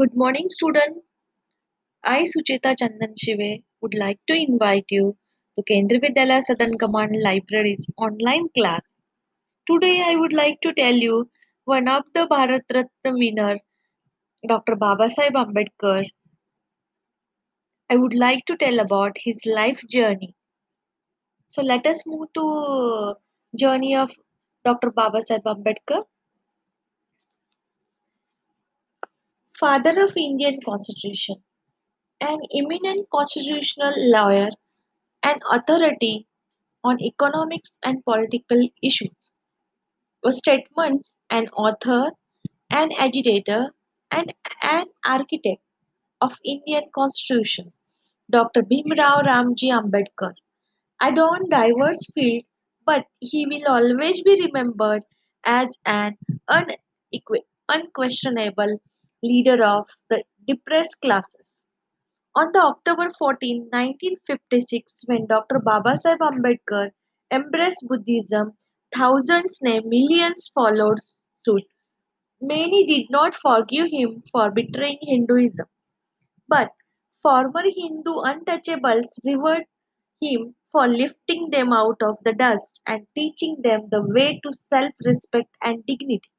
Good morning, student. I, Sucheta Chandan Shive, would like to invite you to Kendriya Vidyalaya Southern Command Library's online class. Today, I would like to tell you one of the Bharat Ratna winner, Dr. Babasaheb Ambedkar. I would like to tell about his life journey. So let us move to journey of Dr. Babasaheb Ambedkar. Father of Indian Constitution, an eminent constitutional lawyer an authority on economics and political issues, a statesman, an author, an agitator, and an architect of Indian Constitution, Dr. Bhimrao Ramji Ambedkar. Adorned diverse field, but he will always be remembered as an unequi- unquestionable leader of the depressed classes. On the October 14, 1956, when Dr. Babasaheb Ambedkar embraced Buddhism, thousands, nay millions followed suit. Many did not forgive him for betraying Hinduism, but former Hindu untouchables revered him for lifting them out of the dust and teaching them the way to self respect and dignity.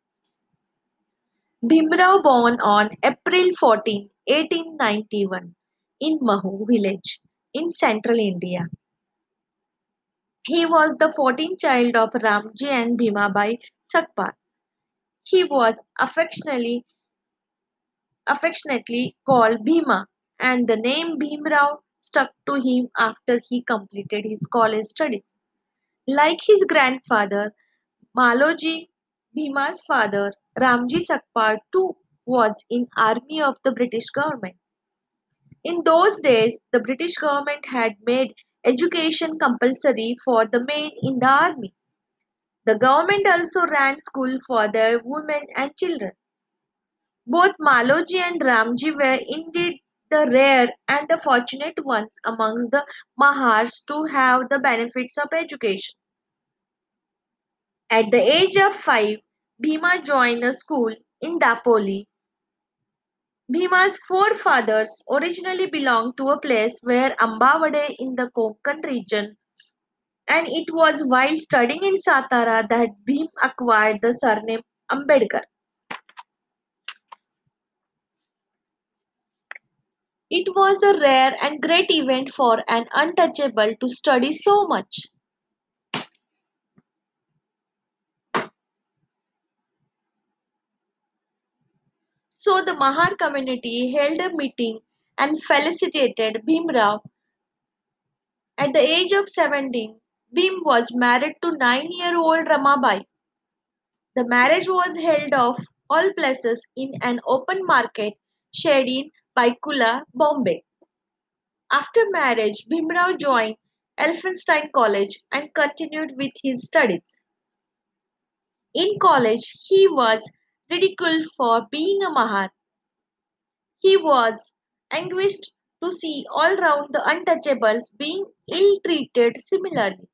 Bhimrao born on April 14, 1891 in Mahu village in central India. He was the 14th child of Ramji and Bhimabai Sakpal. He was affectionately affectionately called Bhima and the name Bhimrao stuck to him after he completed his college studies. Like his grandfather, Maloji, Bhima's father, Ramji Sakpal too was in army of the British government. In those days, the British government had made education compulsory for the men in the army. The government also ran school for the women and children. Both Maloji and Ramji were indeed the rare and the fortunate ones amongst the Mahars to have the benefits of education. At the age of five, Bhima joined a school in Dapoli. Bhima's forefathers originally belonged to a place where Ambavade in the Konkan region, and it was while studying in Satara that Bhim acquired the surname Ambedkar. It was a rare and great event for an untouchable to study so much. So the Mahar community held a meeting and felicitated Bhimrao. At the age of 17, Bhim was married to nine-year-old Ramabai. The marriage was held of all places in an open market shed in Byculla, Bombay. After marriage, Bhimrao joined Elphinstone College and continued with his studies. In college, he was ridiculed for being a Mahar. He was anguished to see all round the untouchables being ill treated similarly.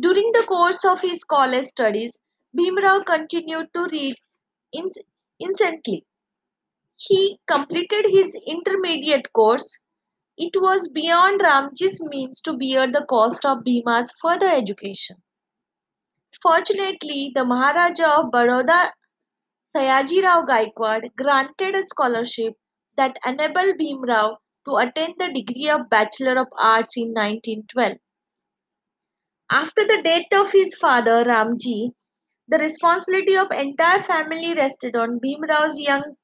During the course of his college studies, Bhimrao continued to read inc- incessantly. He completed his intermediate course. It was beyond Ramji's means to bear the cost of Bhima's further education. Fortunately, the Maharaja of Baroda Sayajirao Gaikwad granted a scholarship that enabled Bhimrao to attain the degree of Bachelor of Arts in 1912. After the death of his father Ramji, the responsibility of entire family rested on Bhimrao's young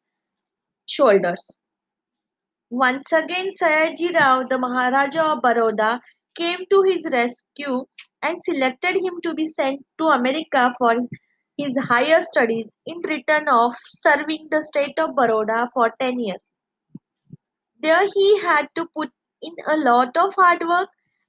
shoulders. Once again, Sayaji Rao, the Maharaja of Baroda, came to his rescue and selected him to be sent to America for his higher studies in return of serving the state of Baroda for 10 years. There he had to put in a lot of hard work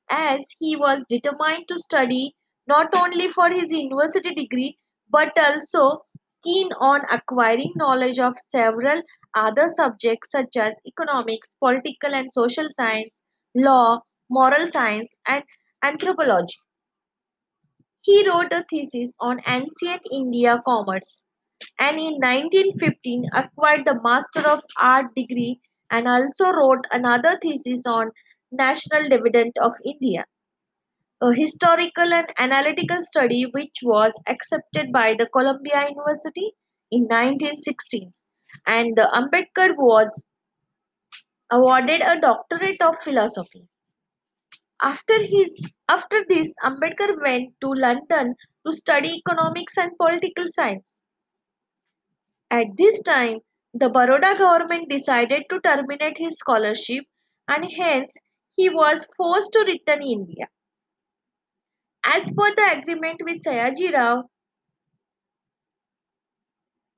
as he was determined to study not only for his university degree but also keen on acquiring knowledge of several other subjects such as economics, political and social science, law, moral science, and anthropology. He wrote a thesis on ancient India commerce and in 1915 acquired the Master of Art degree and also wrote another thesis on national dividend of India, a historical and analytical study which was accepted by the Columbia University in 1916 and the Ambedkar was awarded a doctorate of philosophy. After his after this Ambedkar went to London to study economics and political science. At this time, the Baroda government decided to terminate his scholarship and hence he was forced to return India. As per the agreement with Sayaji Rao,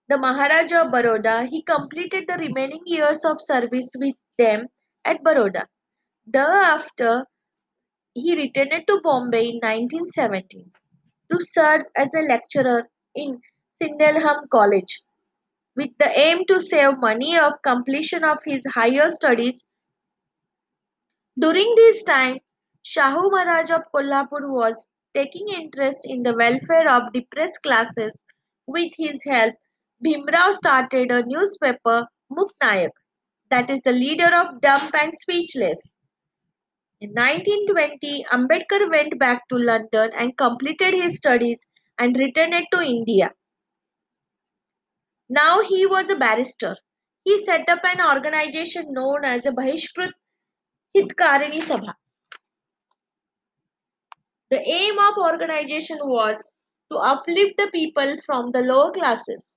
the Maharaja of Baroda, he completed the remaining years of service with them at Baroda. Thereafter, he returned to Bombay in 1917 to serve as a lecturer in Sydenham College with the aim to save money of completion of his higher studies. During this time, Shahu Maharaj of Kolhapur was taking interest in the welfare of depressed classes. With his help, Bhimrao started a newspaper, Muknayak, that is the leader of dumb and speechless. In 1920, Ambedkar went back to London and completed his studies and returned to India. Now he was a barrister. He set up an organization known as the Bahishkrit Hitkarini Sabha. The aim of organization was to uplift the people from the lower classes.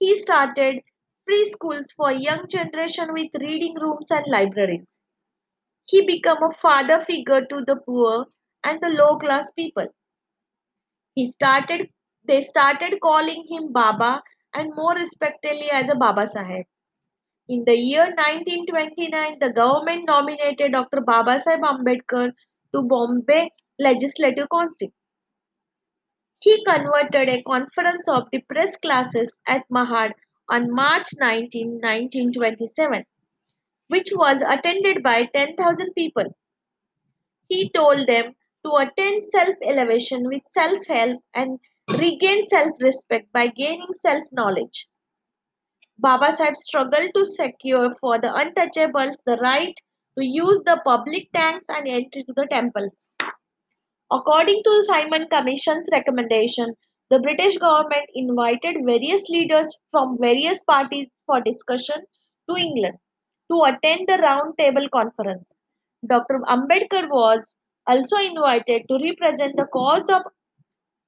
He started free schools for young generation with reading rooms and libraries. He became a father figure to the poor and the low class people. He started they started calling him Baba and more respectfully as a Baba Sahib. In the year 1929, the government nominated Dr. Baba Sahib Ambedkar to Bombay Legislative Council. He converted a conference of depressed classes at Mahad on March 19, 1927, which was attended by 10,000 people. He told them to attain self elevation with self help and regain self respect by gaining self knowledge. Baba Sahib struggled to secure for the untouchables the right to use the public tanks and enter to the temples. According to the Simon Commission's recommendation, the British government invited various leaders from various parties for discussion to England to attend the Round Table Conference. Dr. Ambedkar was also invited to represent the cause of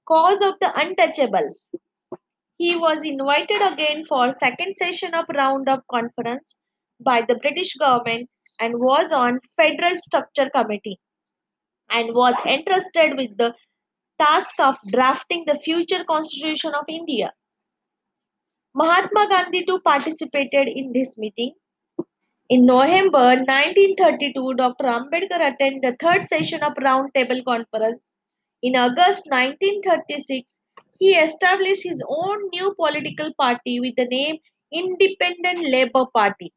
cause of the untouchables. He was invited again for second session of Roundup conference by the British government and was on Federal Structure Committee and was entrusted with the task of drafting the future constitution of India. Mahatma Gandhi too participated in this meeting. In November 1932, Dr. Ambedkar attended the third session of Round Table Conference. In August 1936, he established his own new political party with the name Independent Labour Party.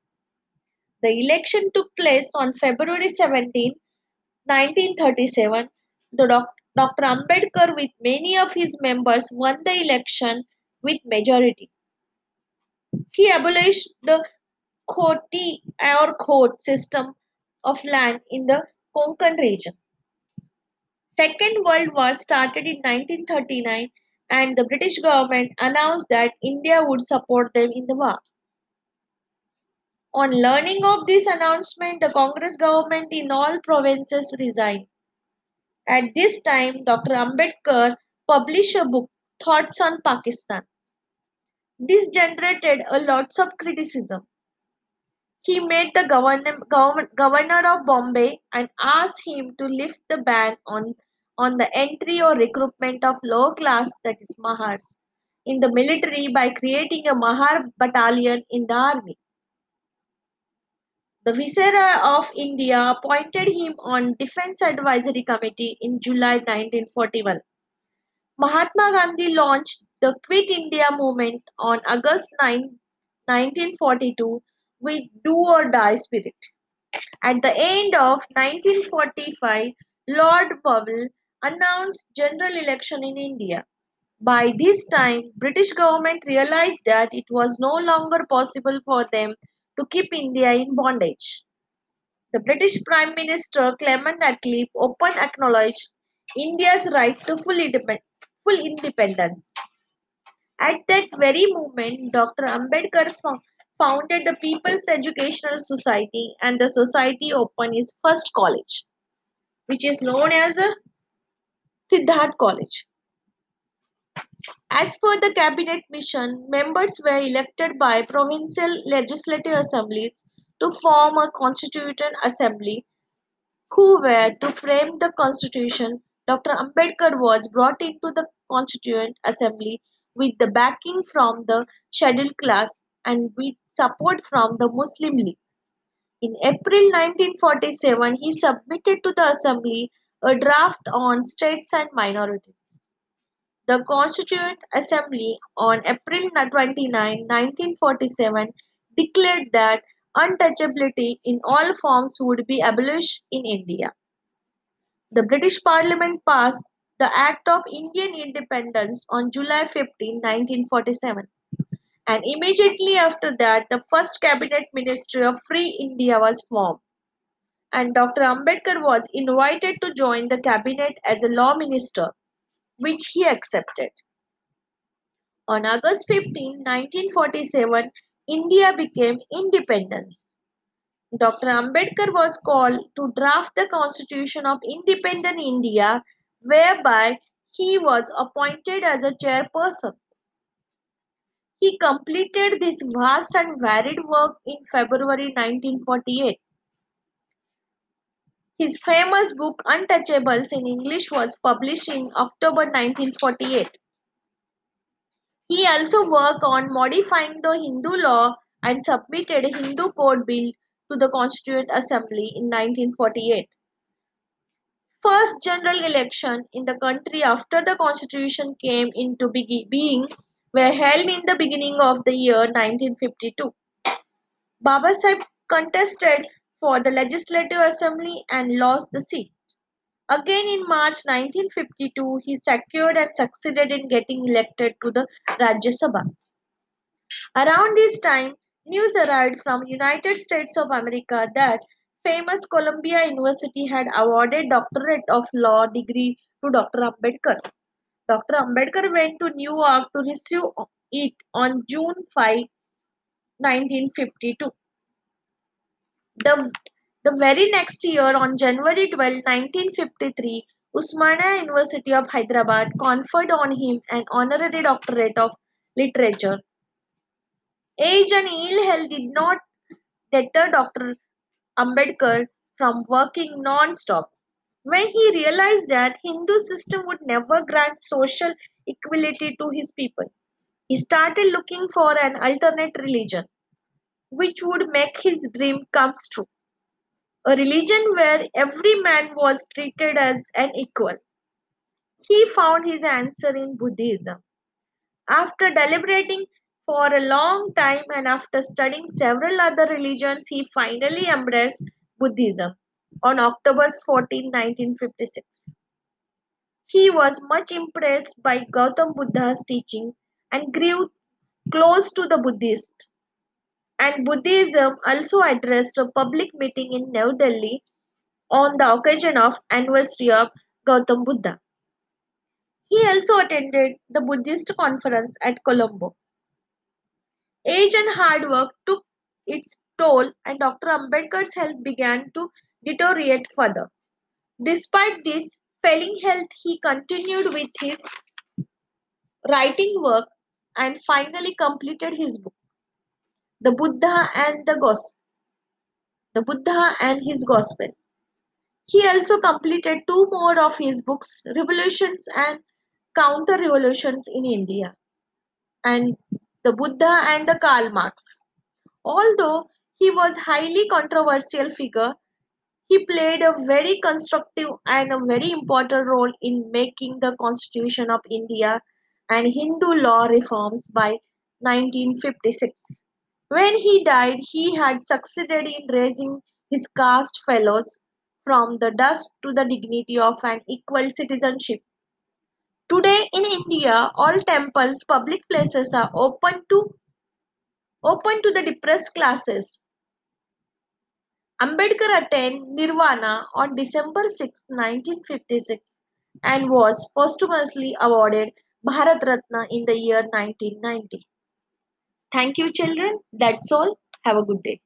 The election took place on February 17, 1937. The doc- Dr. Ambedkar, with many of his members, won the election with majority. He abolished the Khoti or Khot system of land in the Konkan region. Second World War started in 1939 and the British government announced that India would support them in the war. On learning of this announcement, the Congress government in all provinces resigned. At this time, Dr. Ambedkar published a book, Thoughts on Pakistan. This generated a lots of criticism. He met the governor, of Bombay and asked him to lift the ban on, the entry or recruitment of low class, that is Mahars, in the military by creating a Mahar battalion in the army. The Viceroy of India appointed him on Defense Advisory Committee in July 1941. Mahatma Gandhi launched the Quit India movement on August 9, 1942 with do or die spirit. At the end of 1945, Lord Wavell announced general election in India. By this time, British government realized that it was no longer possible for them to keep India in bondage. The British Prime Minister Clement Attlee openly acknowledged India's right to full, full independence. At that very moment, Dr. Ambedkar founded the People's Educational Society and the society opened its first college, which is known as Siddharth College. As per the cabinet mission, members were elected by provincial legislative assemblies to form a constituent assembly who were to frame the constitution. Dr. Ambedkar was brought into the constituent assembly with the backing from the scheduled class and with support from the Muslim League. In April 1947, he submitted to the assembly a draft on states and minorities. The Constituent Assembly on April 29, 1947 declared that untouchability in all forms would be abolished in India. The British Parliament passed the Act of Indian Independence on July 15, 1947. And immediately after that, the first Cabinet Ministry of Free India was formed. And Dr. Ambedkar was invited to join the cabinet as a law minister which he accepted. On August 15, 1947, India became independent. Dr. Ambedkar was called to draft the Constitution of Independent India, whereby he was appointed as a chairperson. He completed this vast and varied work in February 1948. His famous book Untouchables in English was published in October 1948. He also worked on modifying the Hindu law and submitted a Hindu Code Bill to the Constituent Assembly in 1948. First general election in the country after the constitution came into being were held in the beginning of the year 1952. Baba Sahib contested for the Legislative Assembly and lost the seat. Again in March 1952, he secured and succeeded in getting elected to the Rajya Sabha. Around this time, news arrived from United States of America that famous Columbia University had awarded doctorate of law degree to Dr. Ambedkar. Dr. Ambedkar went to New York to receive it on June 5, 1952. The, the very next year, on January 12, 1953, Osmania University of Hyderabad conferred on him an honorary doctorate of literature. Age and ill health did not deter Dr. Ambedkar from working non-stop. When he realized that Hindu system would never grant social equality to his people, he started looking for an alternate religion which would make his dream come true. A religion where every man was treated as an equal. He found his answer in Buddhism. After deliberating for a long time and after studying several other religions, he finally embraced Buddhism on October 14, 1956. He was much impressed by Gautam Buddha's teaching and grew close to the Buddhist and Buddhism also addressed a public meeting in New Delhi on the occasion of anniversary of Gautam Buddha. He also attended the Buddhist conference at Colombo. Age and hard work took its toll and Dr. Ambedkar's health began to deteriorate further. Despite this failing health, he continued with his writing work and finally completed his book. The Buddha and the Gospel. The Buddha and his Gospel. He also completed two more of his books, Revolutions and Counter Revolutions in India, and The Buddha and the Karl Marx. Although he was a highly controversial figure, he played a very constructive and a very important role in making the Constitution of India and Hindu law reforms by 1956. When he died, he had succeeded in raising his caste fellows from the dust to the dignity of an equal citizenship. Today in India, all temples, public places are open to open to the depressed classes. Ambedkar attained Nirvana on December 6, 1956 and was posthumously awarded Bharat Ratna in the year 1990. Thank you children. That's all. Have a good day.